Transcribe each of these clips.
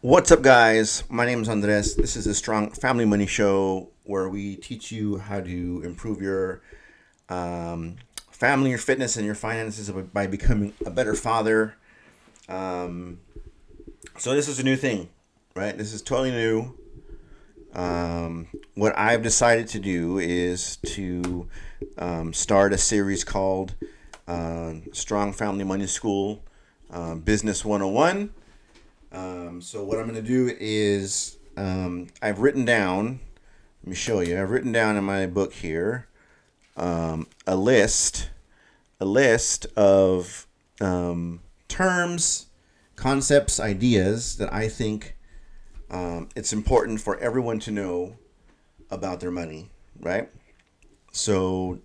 What's up, guys? My name is Andres. This is a Strong Family Money Show where we teach you how to improve your um, family, your fitness, and your finances by becoming a better father. Um, so, this is a new thing, right? This is totally new. Um, what I've decided to do is to um, start a series called uh, Strong Family Money School uh, Business 101. Um, so, what I'm going to do is um, I've written down, let me show you, I've written down in my book here um, a list, a list of um, terms, concepts, ideas that I think um, it's important for everyone to know about their money, right? So,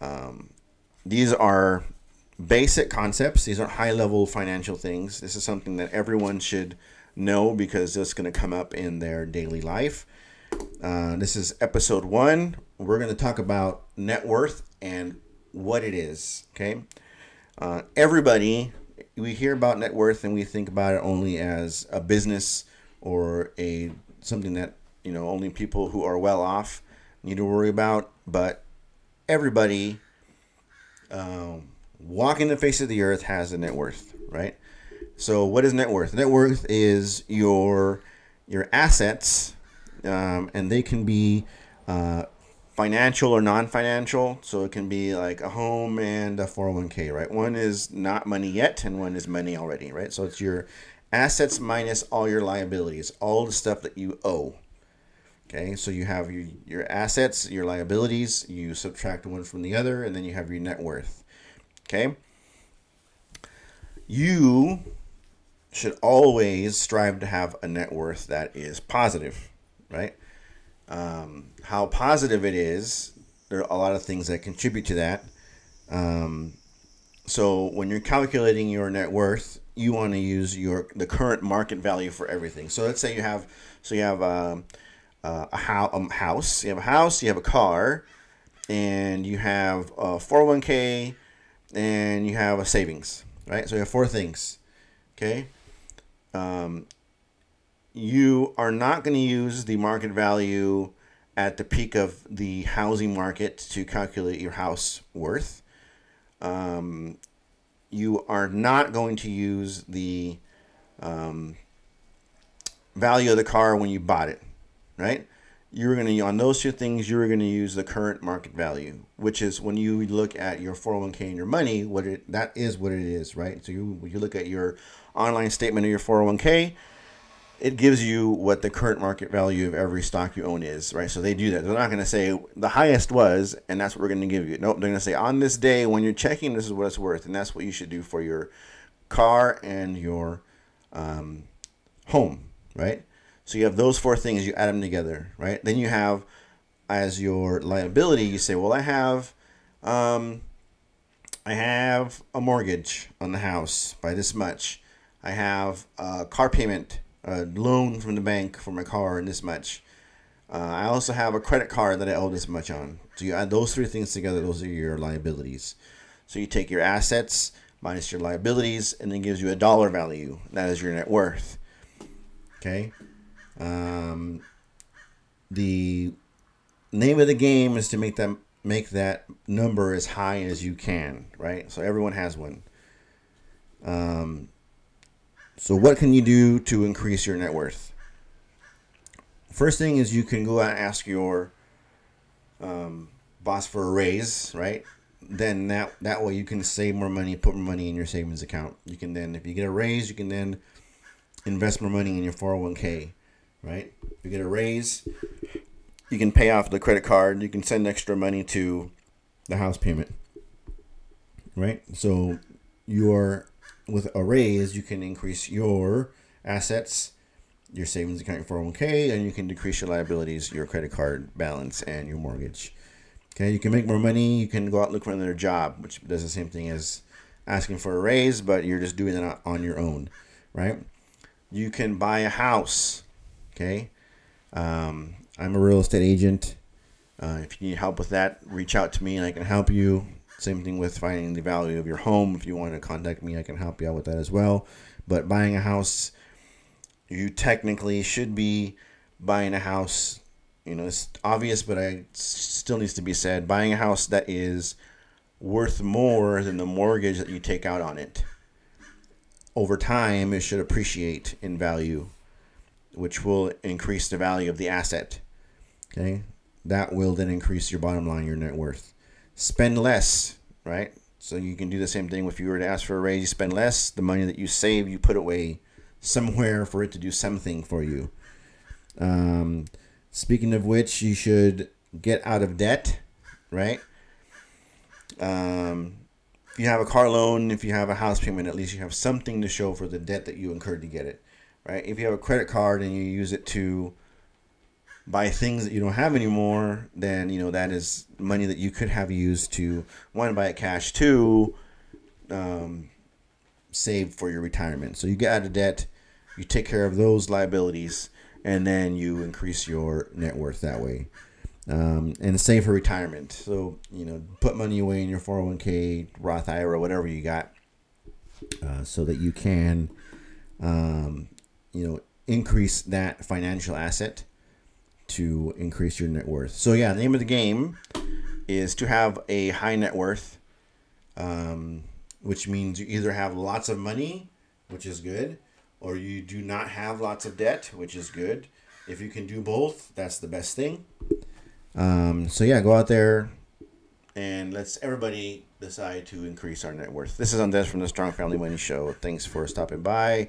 um, these are basic concepts. These aren't high level financial things. This is something that everyone should know because it's going to come up in their daily life. Uh, this is episode one. We're going to talk about net worth and what it is. Okay. Uh, everybody, we hear about net worth and we think about it only as a business or a something that you know only people who are well off need to worry about. But everybody um, walking the face of the earth has a net worth, right? So what is net worth? Net worth is your your assets, um, and they can be uh, financial or non-financial. So it can be like a home and a 401k, right? One is not money yet, and one is money already, right? So it's your assets minus all your liabilities, all the stuff that you owe. Okay, so you have your, your assets, your liabilities, you subtract one from the other, and then you have your net worth. Okay? You should always strive to have a net worth that is positive, right? Um, how positive it is, there are a lot of things that contribute to that. Um, so when you're calculating your net worth, you want to use your the current market value for everything. So let's say you have so you have um, uh, a, ho- a house, you have a house, you have a car, and you have a 401k, and you have a savings, right? So you have four things, okay? Um, you are not going to use the market value at the peak of the housing market to calculate your house worth. Um, you are not going to use the um, value of the car when you bought it, right? You're going to, on those two things, you're going to use the current market value, which is when you look at your 401k and your money, what it, that is what it is, right? So you, you look at your online statement of your 401k, it gives you what the current market value of every stock you own is, right? So they do that. They're not going to say the highest was, and that's what we're going to give you. Nope, they're going to say on this day when you're checking, this is what it's worth, and that's what you should do for your car and your um, home, right? So you have those four things, you add them together, right? Then you have as your liability, you say, well, I have, um, I have a mortgage on the house by this much. I have a car payment, a loan from the bank for my car and this much. Uh, I also have a credit card that I owe this much on. So you add those three things together, those are your liabilities. So you take your assets minus your liabilities, and then gives you a dollar value. That is your net worth. Okay. Um, the name of the game is to make them make that number as high as you can, right? So everyone has one. Um, so what can you do to increase your net worth? First thing is you can go out and ask your um, boss for a raise, right? Then that that way you can save more money, put more money in your savings account. You can then, if you get a raise, you can then invest more money in your 401k right? You get a raise, you can pay off the credit card, you can send extra money to the house payment, right? So you're with a raise, you can increase your assets, your savings account, your 401k, and you can decrease your liabilities, your credit card balance, and your mortgage. Okay, you can make more money. You can go out and look for another job, which does the same thing as asking for a raise, but you're just doing it on your own, right? You can buy a house Okay. Um, I'm a real estate agent. Uh, if you need help with that, reach out to me and I can help you. Same thing with finding the value of your home. If you want to contact me, I can help you out with that as well. But buying a house you technically should be buying a house. You know, it's obvious, but I still needs to be said. Buying a house that is worth more than the mortgage that you take out on it. Over time, it should appreciate in value, which will increase the value of the asset. Okay, that will then increase your bottom line, your net worth. Spend less, right? So you can do the same thing if you were to ask for a raise, you spend less. The money that you save, you put away somewhere for it to do something for you. Um, speaking of which, you should get out of debt, right? Um, if you have a car loan, if you have a house payment, at least you have something to show for the debt that you incurred to get it, right? If you have a credit card and you use it to buy things that you don't have anymore, then you know that is money that you could have used to one buy it cash, two um, save for your retirement. So you get out of debt, you take care of those liabilities, and then you increase your net worth that way. Um, and save for retirement. So you know, put money away in your 401k, Roth IRA, whatever you got, uh, so that you can, um, you know, increase that financial asset to increase your net worth. So yeah, the name of the game is to have a high net worth, um, which means you either have lots of money, which is good, or you do not have lots of debt, which is good. If you can do both, that's the best thing. Um, so yeah, go out there and let's everybody decide to increase our net worth. This is Andres from the Strong Family Money Show. Thanks for stopping by,